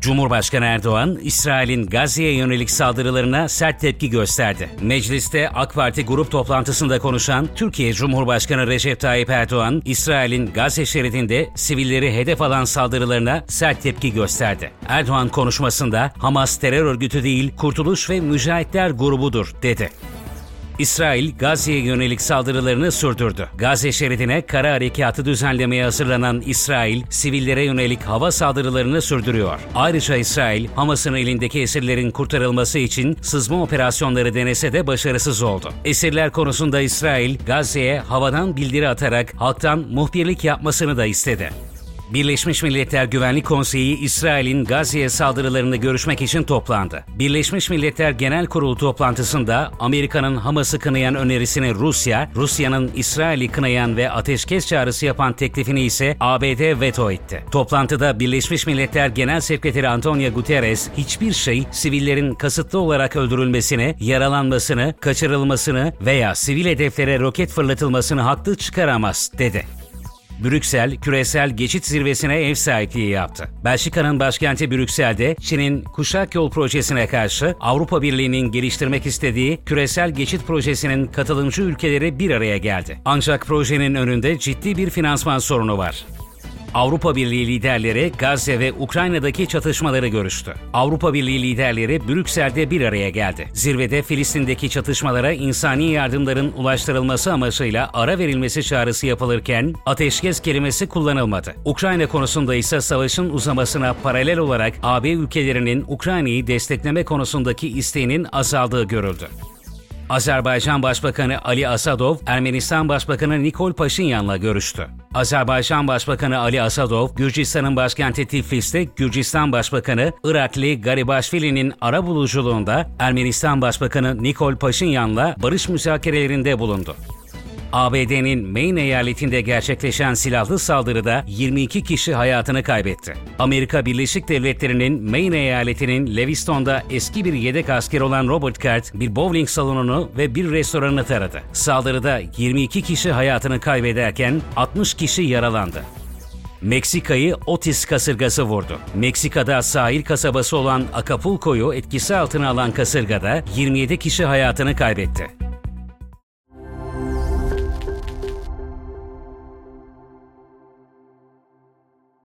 Cumhurbaşkanı Erdoğan, İsrail'in Gazze'ye yönelik saldırılarına sert tepki gösterdi. Mecliste AK Parti grup toplantısında konuşan Türkiye Cumhurbaşkanı Recep Tayyip Erdoğan, İsrail'in Gazze şeridinde sivilleri hedef alan saldırılarına sert tepki gösterdi. Erdoğan konuşmasında Hamas terör örgütü değil, Kurtuluş ve Mücahitler grubudur dedi. İsrail, Gazze'ye yönelik saldırılarını sürdürdü. Gazze şeridine kara harekatı düzenlemeye hazırlanan İsrail, sivillere yönelik hava saldırılarını sürdürüyor. Ayrıca İsrail, Hamas'ın elindeki esirlerin kurtarılması için sızma operasyonları denese de başarısız oldu. Esirler konusunda İsrail, Gazze'ye havadan bildiri atarak halktan muhbirlik yapmasını da istedi. Birleşmiş Milletler Güvenlik Konseyi İsrail'in Gazze'ye saldırılarını görüşmek için toplandı. Birleşmiş Milletler Genel Kurulu toplantısında Amerika'nın Hamas'ı kınayan önerisini Rusya, Rusya'nın İsrail'i kınayan ve ateşkes çağrısı yapan teklifini ise ABD veto etti. Toplantıda Birleşmiş Milletler Genel Sekreteri Antonio Guterres hiçbir şey sivillerin kasıtlı olarak öldürülmesini, yaralanmasını, kaçırılmasını veya sivil hedeflere roket fırlatılmasını haklı çıkaramaz dedi. Brüksel, küresel geçit zirvesine ev sahipliği yaptı. Belçika'nın başkenti Brüksel'de Çin'in Kuşak Yol projesine karşı Avrupa Birliği'nin geliştirmek istediği küresel geçit projesinin katılımcı ülkeleri bir araya geldi. Ancak projenin önünde ciddi bir finansman sorunu var. Avrupa Birliği liderleri Gazze ve Ukrayna'daki çatışmaları görüştü. Avrupa Birliği liderleri Brüksel'de bir araya geldi. Zirvede Filistin'deki çatışmalara insani yardımların ulaştırılması amacıyla ara verilmesi çağrısı yapılırken ateşkes kelimesi kullanılmadı. Ukrayna konusunda ise savaşın uzamasına paralel olarak AB ülkelerinin Ukrayna'yı destekleme konusundaki isteğinin azaldığı görüldü. Azerbaycan Başbakanı Ali Asadov, Ermenistan Başbakanı Nikol Paşinyan'la görüştü. Azerbaycan Başbakanı Ali Asadov, Gürcistan'ın başkenti Tiflis'te Gürcistan Başbakanı Irakli Garibaşvili'nin ara buluculuğunda Ermenistan Başbakanı Nikol Paşinyan'la barış müzakerelerinde bulundu. ABD'nin Maine eyaletinde gerçekleşen silahlı saldırıda 22 kişi hayatını kaybetti. Amerika Birleşik Devletleri'nin Maine eyaletinin Lewiston'da eski bir yedek asker olan Robert Card bir bowling salonunu ve bir restoranı taradı. Saldırıda 22 kişi hayatını kaybederken 60 kişi yaralandı. Meksika'yı Otis kasırgası vurdu. Meksika'da sahil kasabası olan Acapulco'yu etkisi altına alan kasırgada 27 kişi hayatını kaybetti.